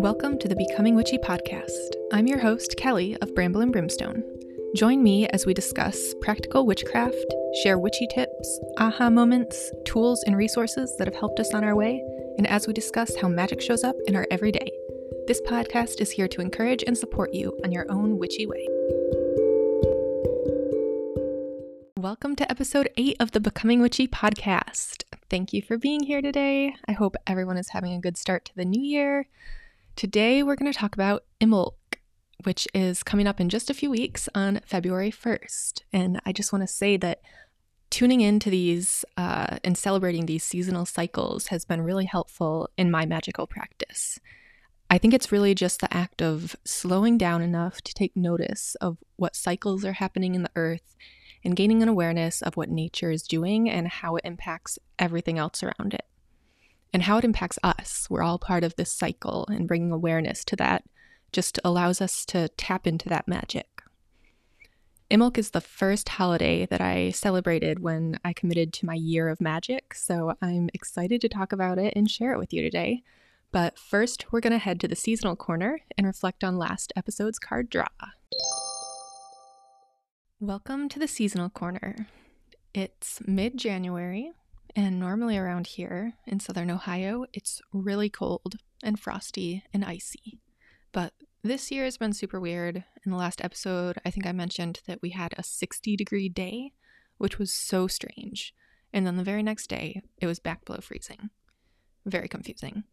Welcome to the Becoming Witchy podcast. I'm your host, Kelly of Bramble and Brimstone. Join me as we discuss practical witchcraft, share witchy tips, aha moments, tools, and resources that have helped us on our way, and as we discuss how magic shows up in our everyday. This podcast is here to encourage and support you on your own witchy way. Welcome to episode 8 of the Becoming Witchy podcast. Thank you for being here today. I hope everyone is having a good start to the new year. Today, we're going to talk about Imbolc, which is coming up in just a few weeks on February 1st. And I just want to say that tuning into these uh, and celebrating these seasonal cycles has been really helpful in my magical practice. I think it's really just the act of slowing down enough to take notice of what cycles are happening in the earth and gaining an awareness of what nature is doing and how it impacts everything else around it and how it impacts us. We're all part of this cycle, and bringing awareness to that just allows us to tap into that magic. Imbolc is the first holiday that I celebrated when I committed to my year of magic, so I'm excited to talk about it and share it with you today. But first, we're going to head to the seasonal corner and reflect on last episode's card draw. Welcome to the seasonal corner. It's mid January, and normally around here in southern Ohio, it's really cold and frosty and icy. But this year has been super weird. In the last episode, I think I mentioned that we had a 60 degree day, which was so strange. And then the very next day, it was back below freezing. Very confusing.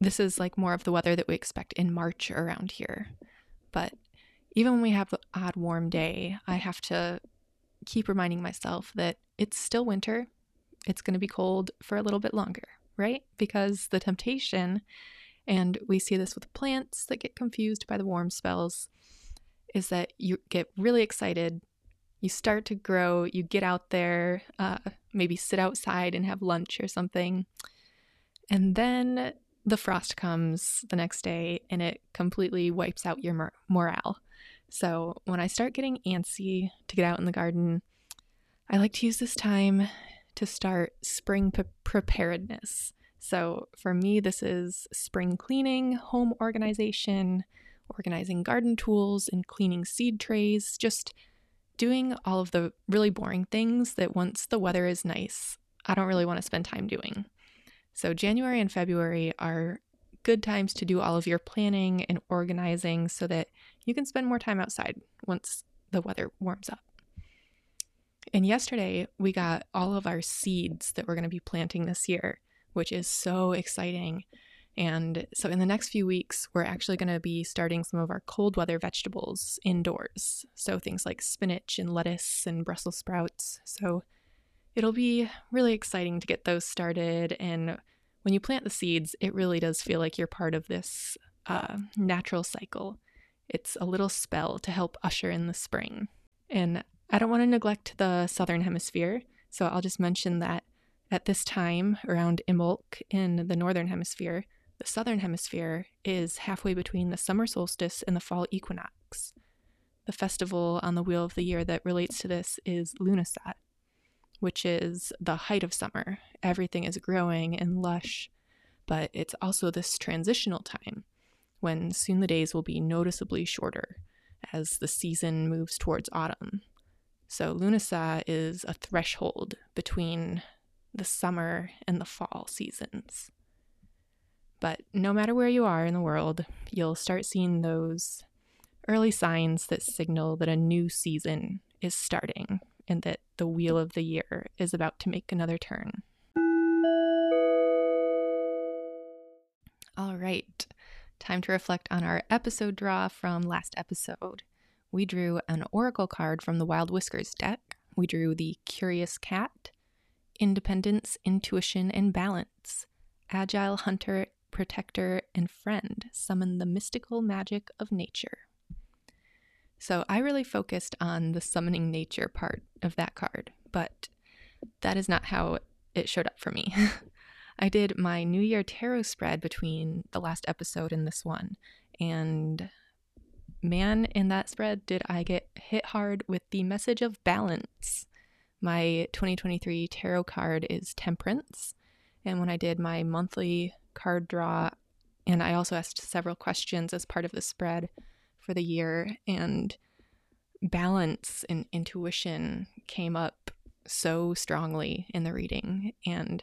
This is like more of the weather that we expect in March around here. But even when we have the odd warm day, I have to keep reminding myself that it's still winter it's going to be cold for a little bit longer, right? Because the temptation, and we see this with plants that get confused by the warm spells, is that you get really excited. You start to grow, you get out there, uh, maybe sit outside and have lunch or something. And then the frost comes the next day and it completely wipes out your mor- morale. So when I start getting antsy to get out in the garden, I like to use this time to start spring preparedness. So for me, this is spring cleaning, home organization, organizing garden tools, and cleaning seed trays, just doing all of the really boring things that once the weather is nice, I don't really want to spend time doing. So January and February are good times to do all of your planning and organizing so that you can spend more time outside once the weather warms up. And yesterday, we got all of our seeds that we're going to be planting this year, which is so exciting. And so, in the next few weeks, we're actually going to be starting some of our cold weather vegetables indoors. So, things like spinach and lettuce and Brussels sprouts. So, it'll be really exciting to get those started. And when you plant the seeds, it really does feel like you're part of this uh, natural cycle. It's a little spell to help usher in the spring. And I don't want to neglect the southern hemisphere, so I'll just mention that at this time, around Imbolc in the northern hemisphere, the southern hemisphere is halfway between the summer solstice and the fall equinox. The festival on the wheel of the year that relates to this is Lughnasadh, which is the height of summer. Everything is growing and lush, but it's also this transitional time when soon the days will be noticeably shorter as the season moves towards autumn. So Lughnasadh is a threshold between the summer and the fall seasons. But no matter where you are in the world, you'll start seeing those early signs that signal that a new season is starting and that the wheel of the year is about to make another turn. All right, time to reflect on our episode draw from last episode we drew an oracle card from the Wild Whiskers deck. We drew the Curious Cat, Independence, Intuition, and Balance. Agile Hunter, Protector, and Friend summon the mystical magic of nature. So I really focused on the summoning nature part of that card, but that is not how it showed up for me. I did my New Year tarot spread between the last episode and this one, and man, in that spread, did I get hit hard with the message of balance. My 2023 tarot card is Temperance. And when I did my monthly card draw And I also asked several questions as part of the spread for the year, and balance and intuition came up so strongly in the reading. And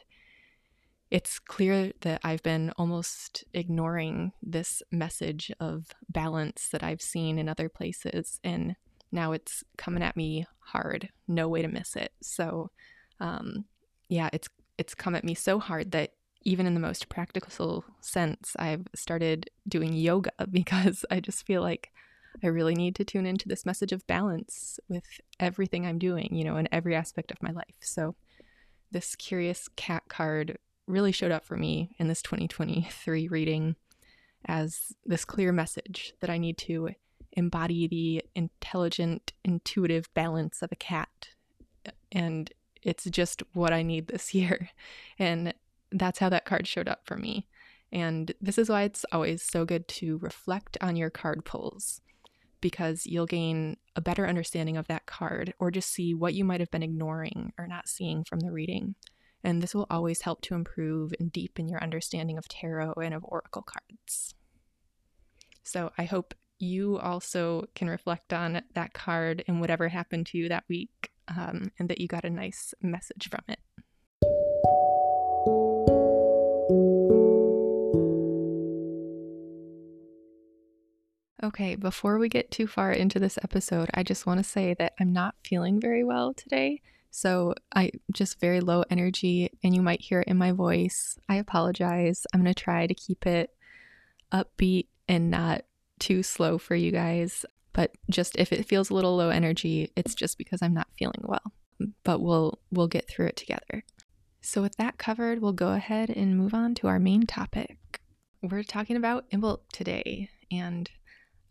it's clear that I've been almost ignoring this message of balance that I've seen in other places. And now it's coming at me hard. No way to miss it. So, um, yeah, it's it's come at me so hard that even in the most practical sense, I've started doing yoga because I just feel like I really need to tune into this message of balance with everything I'm doing, you know, in every aspect of my life. So, this curious cat card really showed up for me in this 2023 reading as this clear message that I need to embody the intelligent, intuitive balance of a cat. And it's just what I need this year. And that's how that card showed up for me. And this is why it's always so good to reflect on your card pulls because you'll gain a better understanding of that card or just see what you might have been ignoring or not seeing from the reading. And this will always help to improve and deepen your understanding of tarot and of oracle cards. So I hope you also can reflect on that card and whatever happened to you that week um, and that you got a nice message from it. Okay, before we get too far into this episode, I just want to say that I'm not feeling very well today. So I just very low energy and you might hear it in my voice. I apologize. I'm going to try to keep it upbeat and not too slow for you guys. But just if it feels a little low energy, it's just because I'm not feeling well. But we'll we'll get through it together. So with that covered, we'll go ahead and move on to our main topic. We're talking about Imbolc today, and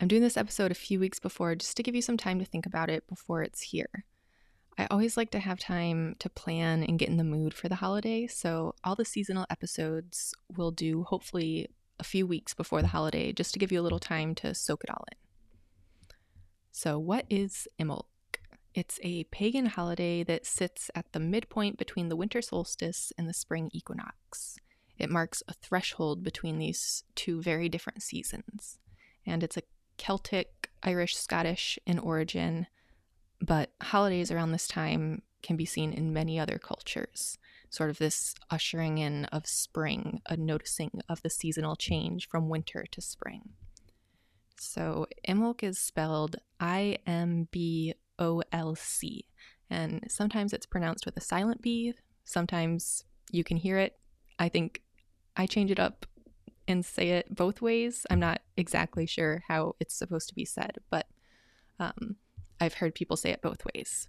I'm doing this episode a few weeks before just to give you some time to think about it before it's here. I always like to have time to plan and get in the mood for the holiday, so all the seasonal episodes will do hopefully a few weeks before the holiday just to give you a little time to soak it all in. So, what is Imbolc? It's a pagan holiday that sits at the midpoint between the winter solstice and the spring equinox. It marks a threshold between these two very different seasons, and it's a Celtic, Irish, Scottish in origin, but holidays around this time can be seen in many other cultures. Sort of this ushering in of spring, a noticing of the seasonal change from winter to spring. So, Imbolc is spelled I M B O L C, and sometimes it's pronounced with a silent B, sometimes you can hear it. I think I change it up and say it both ways. I'm not exactly sure how it's supposed to be said, but um, I've heard people say it both ways.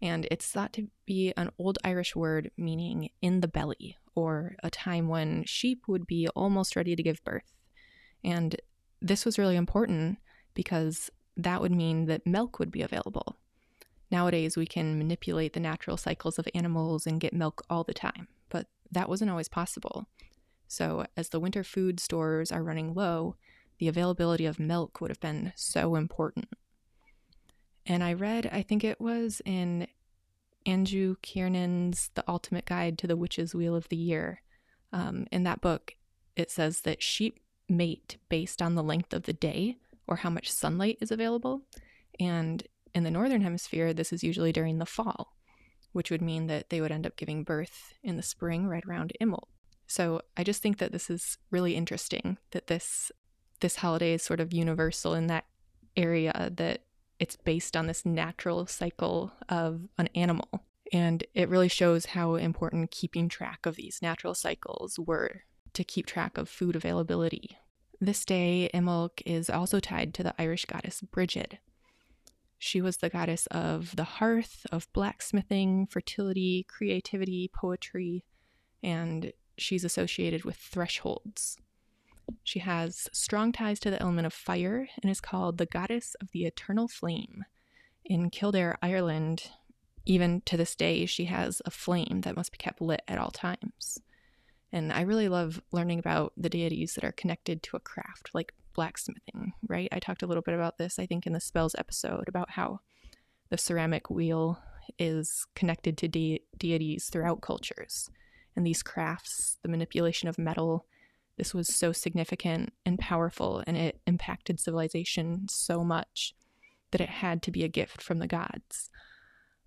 And it's thought to be an old Irish word meaning in the belly, or a time when sheep would be almost ready to give birth. And this was really important because that would mean that milk would be available. Nowadays, we can manipulate the natural cycles of animals and get milk all the time, but that wasn't always possible. So, as the winter food stores are running low, the availability of milk would have been so important. And I read, I think it was in Anjou Kiernan's The Ultimate Guide to the Witch's Wheel of the Year. Um, in that book, it says that sheep mate based on the length of the day or how much sunlight is available. And in the Northern Hemisphere, this is usually during the fall, which would mean that they would end up giving birth in the spring right around Imbolc. So I just think that this is really interesting that this this holiday is sort of universal in that area that it's based on this natural cycle of an animal. And it really shows how important keeping track of these natural cycles were to keep track of food availability. This day, Imbolc is also tied to the Irish goddess Brigid. She was the goddess of the hearth, of blacksmithing, fertility, creativity, poetry, and she's associated with thresholds. She has strong ties to the element of fire and is called the goddess of the eternal flame. In Kildare, Ireland, even to this day, she has a flame that must be kept lit at all times. And I really love learning about the deities that are connected to a craft, like blacksmithing, right? I talked a little bit about this, I think, in the spells episode about how the ceramic wheel is connected to de- deities throughout cultures. And these crafts, the manipulation of metal, This was so significant and powerful, and it impacted civilization so much that it had to be a gift from the gods.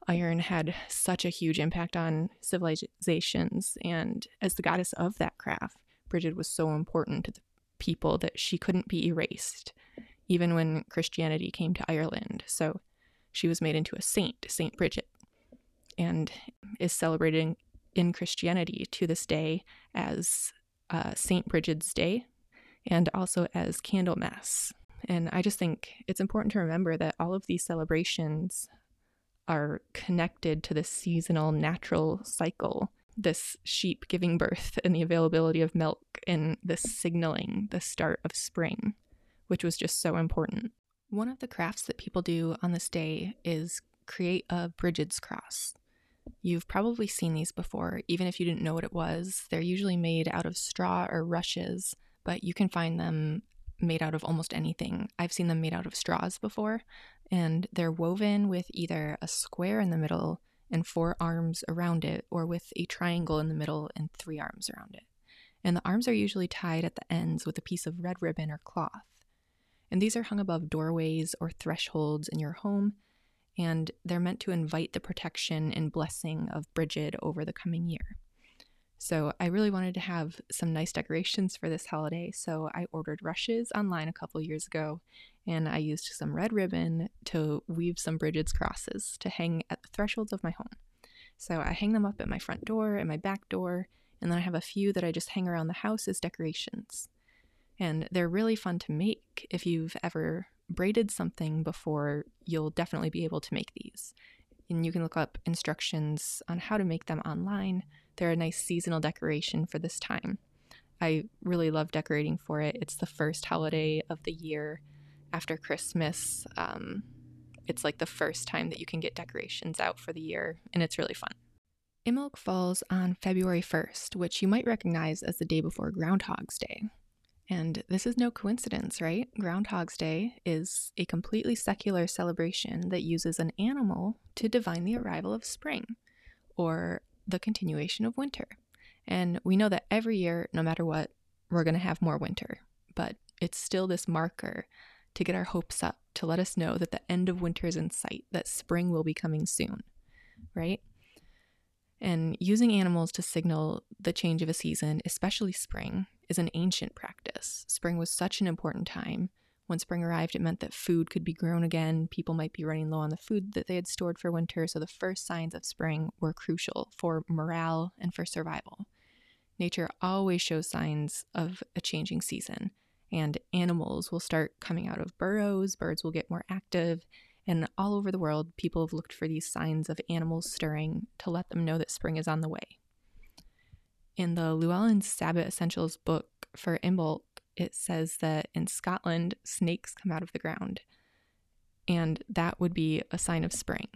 Iron had such a huge impact on civilizations, and as the goddess of that craft, Bridget was so important to the people that she couldn't be erased, even when Christianity came to Ireland. So she was made into a saint, Saint Bridget, and is celebrated in Christianity to this day as uh, Saint Bridget's Day and also as Candlemas. And I just think it's important to remember that all of these celebrations are connected to the seasonal natural cycle this sheep giving birth and the availability of milk and the signaling the start of spring, which was just so important. One of the crafts that people do on this day is create a Bridget's cross. You've probably seen these before, even if you didn't know what it was. They're usually made out of straw or rushes, but you can find them made out of almost anything. I've seen them made out of straws before, and they're woven with either a square in the middle and four arms around it, or with a triangle in the middle and three arms around it. And the arms are usually tied at the ends with a piece of red ribbon or cloth. And these are hung above doorways or thresholds in your home, and they're meant to invite the protection and blessing of Bridget over the coming year. So I really wanted to have some nice decorations for this holiday, so I ordered rushes online a couple years ago and I used some red ribbon to weave some Bridget's crosses to hang at the thresholds of my home. So I hang them up at my front door and my back door, and then I have a few that I just hang around the house as decorations. And they're really fun to make. If you've ever braided something before, you'll definitely be able to make these. And you can look up instructions on how to make them online. They're a nice seasonal decoration for this time. I really love decorating for it. It's the first holiday of the year after Christmas. Um, it's like the first time that you can get decorations out for the year, and it's really fun. Imbolc falls on February 1st, which you might recognize as the day before Groundhog's Day. And this is no coincidence, right? Groundhog's Day is a completely secular celebration that uses an animal to divine the arrival of spring or the continuation of winter. And we know that every year, no matter what, we're going to have more winter, but it's still this marker to get our hopes up, to let us know that the end of winter is in sight, that spring will be coming soon, right? And using animals to signal the change of a season, especially spring, is an ancient practice. Spring was such an important time. When spring arrived, it meant that food could be grown again. People might be running low on the food that they had stored for winter. So the first signs of spring were crucial for morale and for survival. Nature always shows signs of a changing season and animals will start coming out of burrows, birds will get more active, and all over the world, people have looked for these signs of animals stirring to let them know that spring is on the way. In the Llewellyn Sabbat Essentials book for Imbolc, it says that in Scotland, snakes come out of the ground, and that would be a sign of spring,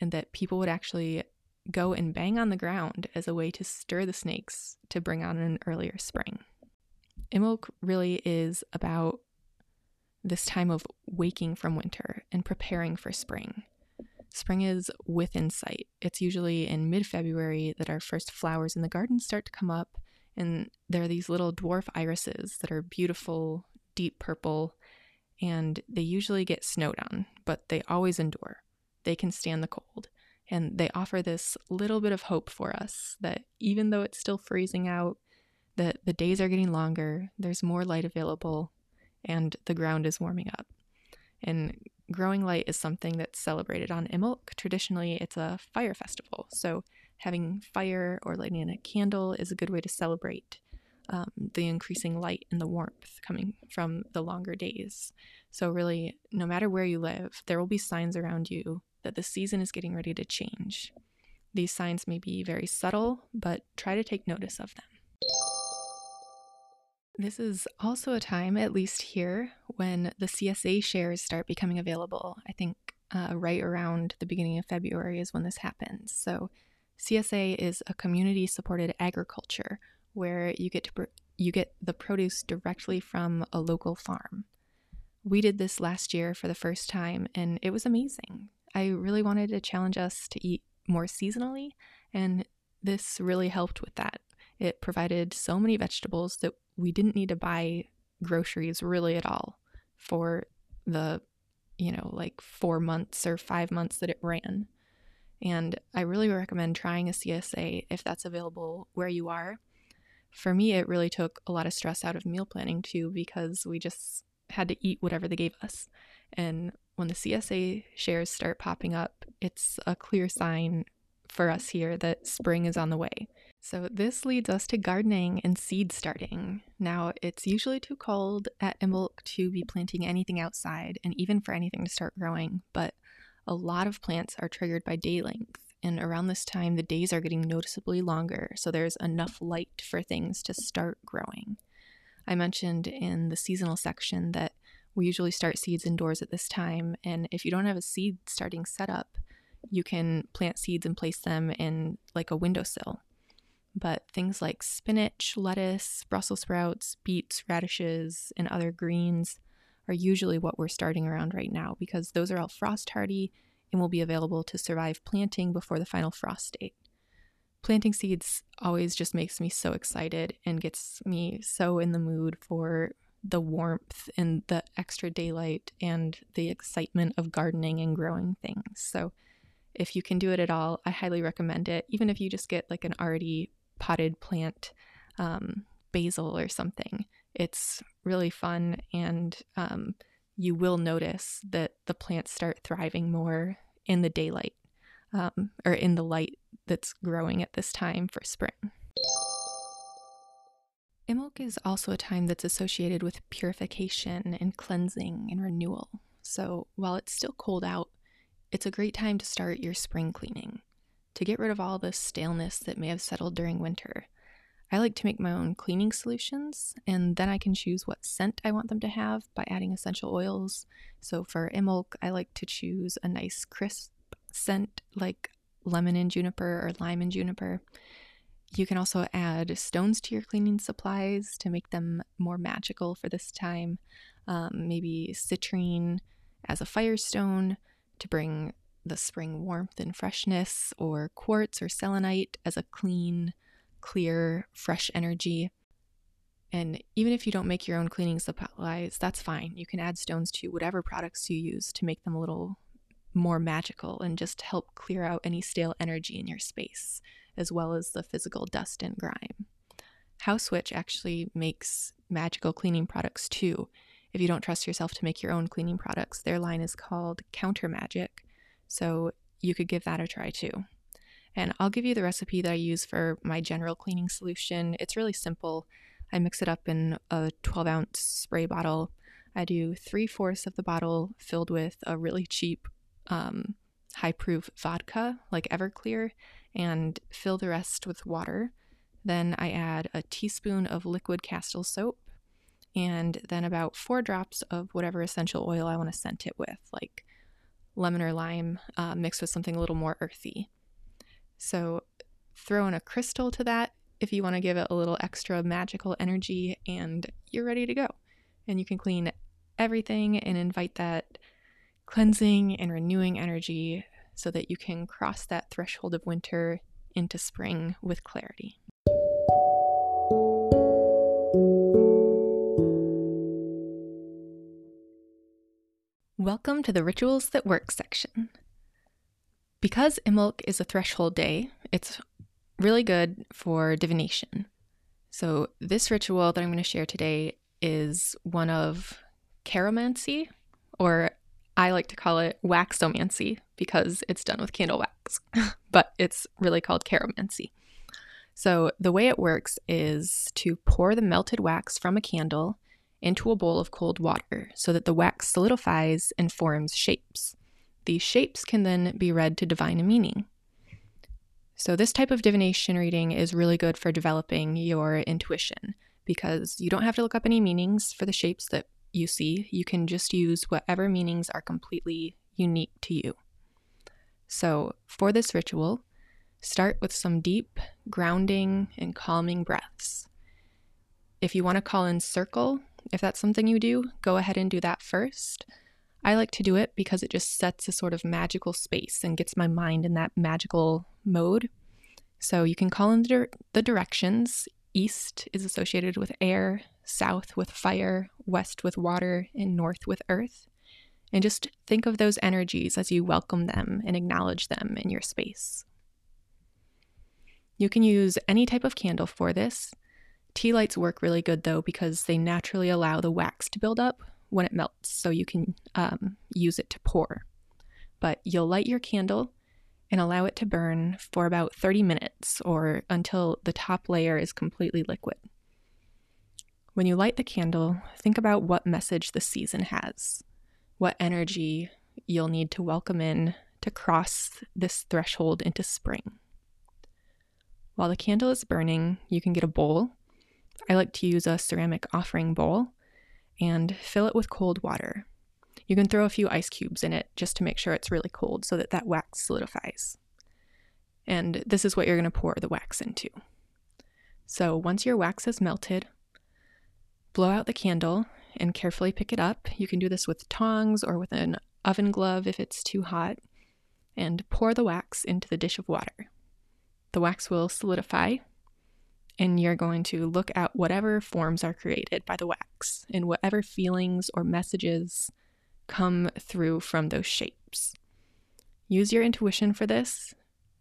and that people would actually go and bang on the ground as a way to stir the snakes to bring on an earlier spring. Imbolc really is about this time of waking from winter and preparing for spring. Spring is within sight. It's usually in mid February that our first flowers in the garden start to come up, and there are these little dwarf irises that are beautiful, deep purple, and they usually get snowed on, but they always endure. They can stand the cold, and they offer this little bit of hope for us that even though it's still freezing out, that the days are getting longer, there's more light available, and the ground is warming up. And growing light is something that's celebrated on Imbolc. Traditionally, it's a fire festival. So, having fire or lighting a candle is a good way to celebrate um, the increasing light and the warmth coming from the longer days. So, really, no matter where you live, there will be signs around you that the season is getting ready to change. These signs may be very subtle, but try to take notice of them. This is also a time, at least here, when the CSA shares start becoming available. I think uh, right around the beginning of February is when this happens. So, CSA is a community supported agriculture where you get to pr- you get the produce directly from a local farm. We did this last year for the first time and it was amazing. I really wanted to challenge us to eat more seasonally and this really helped with that It provided so many vegetables that we didn't need to buy groceries really at all for the, you know, like four months or five months that it ran. And I really recommend trying a CSA if that's available where you are. For me, it really took a lot of stress out of meal planning too because we just had to eat whatever they gave us. And when the CSA shares start popping up, it's a clear sign for us here that spring is on the way. So, this leads us to gardening and seed starting. Now, it's usually too cold at Imbolc to be planting anything outside and even for anything to start growing, but a lot of plants are triggered by day length. And around this time, the days are getting noticeably longer, so there's enough light for things to start growing. I mentioned in the seasonal section that we usually start seeds indoors at this time, and if you don't have a seed starting setup, you can plant seeds and place them in like a windowsill. But things like spinach, lettuce, Brussels sprouts, beets, radishes, and other greens are usually what we're starting around right now because those are all frost hardy and will be available to survive planting before the final frost date. Planting seeds always just makes me so excited and gets me so in the mood for the warmth and the extra daylight and the excitement of gardening and growing things. So, if you can do it at all, I highly recommend it. Even if you just get like an already potted plant, um, basil or something, it's really fun and um, you will notice that the plants start thriving more in the daylight um, or in the light that's growing at this time for spring. Imbolc is also a time that's associated with purification and cleansing and renewal. So while it's still cold out, it's a great time to start your spring cleaning to get rid of all the staleness that may have settled during winter. I like to make my own cleaning solutions, and then I can choose what scent I want them to have by adding essential oils. So for Imbolc, I like to choose a nice crisp scent like lemon and juniper or lime and juniper. You can also add stones to your cleaning supplies to make them more magical for this time. Um, maybe citrine as a firestone to bring the spring warmth and freshness, or quartz or selenite as a clean, clear, fresh energy. And even if you don't make your own cleaning supplies, that's fine. You can add stones to whatever products you use to make them a little more magical and just help clear out any stale energy in your space, as well as the physical dust and grime. Hauswitch actually makes magical cleaning products too. If you don't trust yourself to make your own cleaning products, their line is called Counter Magic. So you could give that a try too. And I'll give you the recipe that I use for my general cleaning solution. It's really simple. I mix it up in a 12 ounce spray bottle. I do three fourths of the bottle filled with a really cheap, um, high proof vodka like Everclear and fill the rest with water. Then I add a teaspoon of liquid castile soap and then about four drops of whatever essential oil I want to scent it with, like lemon or lime uh, mixed with something a little more earthy. So throw in a crystal to that if you want to give it a little extra magical energy, and you're ready to go. And you can clean everything and invite that cleansing and renewing energy so that you can cross that threshold of winter into spring with clarity. Welcome to the Rituals That Work section. Because Imbolc is a threshold day, it's really good for divination. So, this ritual that I'm going to share today is one of carromancy, or I like to call it waxomancy because it's done with candle wax, but it's really called carromancy. So, the way it works is to pour the melted wax from a candle into a bowl of cold water so that the wax solidifies and forms shapes. These shapes can then be read to divine a meaning. So, this type of divination reading is really good for developing your intuition because you don't have to look up any meanings for the shapes that you see. You can just use whatever meanings are completely unique to you. So, for this ritual, start with some deep, grounding, and calming breaths. If you want to call in circle, if that's something you do, go ahead and do that first. I like to do it because it just sets a sort of magical space and gets my mind in that magical mode. So you can call in the directions. East is associated with air, south with fire, west with water, and north with earth. And just think of those energies as you welcome them and acknowledge them in your space. You can use any type of candle for this. Tea lights work really good though because they naturally allow the wax to build up when it melts, so you can um, use it to pour. But you'll light your candle and allow it to burn for about 30 minutes or until the top layer is completely liquid. When you light the candle, think about what message the season has, what energy you'll need to welcome in to cross this threshold into spring. While the candle is burning, you can get a bowl. I like to use a ceramic offering bowl and fill it with cold water. You can throw a few ice cubes in it just to make sure it's really cold so that that wax solidifies. And this is what you're going to pour the wax into. So once your wax has melted, blow out the candle and carefully pick it up. You can do this with tongs or with an oven glove if it's too hot, and pour the wax into the dish of water. The wax will solidify, and you're going to look at whatever forms are created by the wax and whatever feelings or messages come through from those shapes. Use your intuition for this.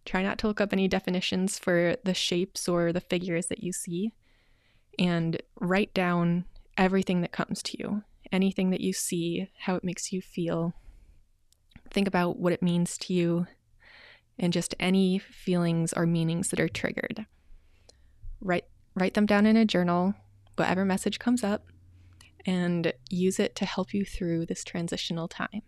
Try not to look up any definitions for the shapes or the figures that you see, and write down everything that comes to you, anything that you see, how it makes you feel. Think about what it means to you, and just any feelings or meanings that are triggered. Write, write them down in a journal, whatever message comes up, and use it to help you through this transitional time.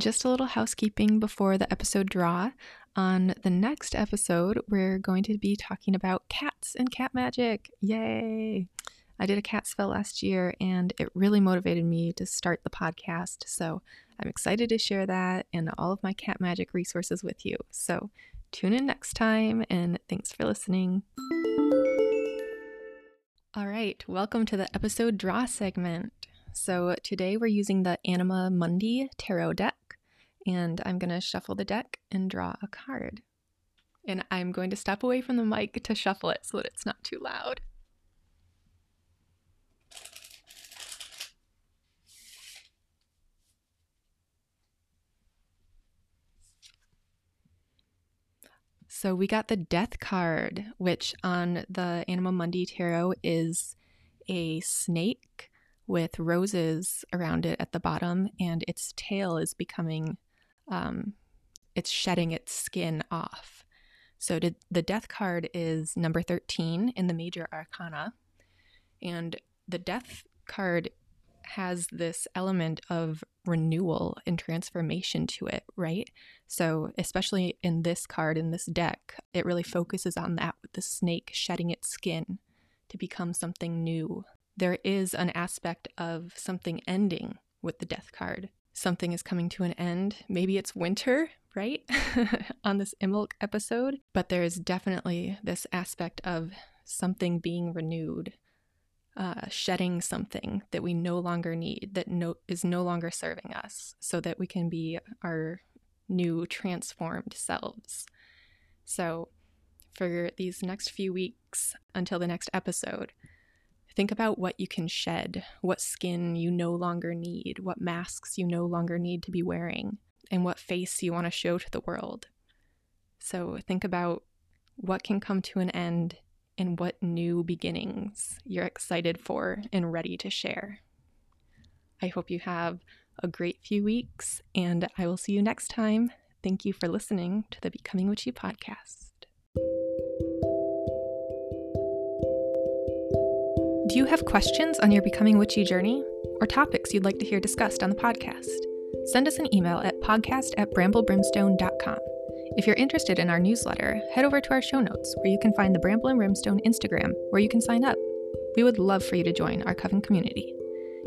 Just a little housekeeping before the episode draw. On the next episode, we're going to be talking about cats and cat magic. Yay! I did a cat spell last year and it really motivated me to start the podcast. So I'm excited to share that and all of my cat magic resources with you. So tune in next time and thanks for listening. All right, welcome to the episode draw segment. So today we're using the Anima Mundi Tarot deck, and I'm going to shuffle the deck and draw a card. And I'm going to step away from the mic to shuffle it so that it's not too loud. So we got the Death card, which on the Anima Mundi Tarot is a snake with roses around it at the bottom, and its tail is becoming, um, it's shedding its skin off. So the Death card is number 13 in the Major Arcana, and the Death card has this element of renewal and transformation to it, right? So, especially in this card, in this deck, it really focuses on that with the snake shedding its skin to become something new. There is an aspect of something ending with the death card. Something is coming to an end. Maybe it's winter, right? on this Imbolc episode, but there is definitely this aspect of something being renewed uh, shedding something that we no longer need, that no, is no longer serving us, so that we can be our new transformed selves. So, for these next few weeks until the next episode, think about what you can shed, what skin you no longer need, what masks you no longer need to be wearing, and what face you want to show to the world. So, think about what can come to an end and what new beginnings you're excited for and ready to share. I hope you have a great few weeks, and I will see you next time. Thank you for listening to the Becoming Witchy podcast. Do you have questions on your Becoming Witchy journey or topics you'd like to hear discussed on the podcast? Send us an email at podcast at bramblebrimstone.com. If you're interested in our newsletter, head over to our show notes where you can find the Bramble and Brimstone Instagram where you can sign up. We would love for you to join our Coven community.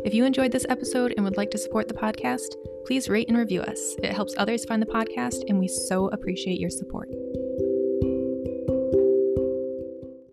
If you enjoyed this episode and would like to support the podcast, please rate and review us. It helps others find the podcast, and we so appreciate your support.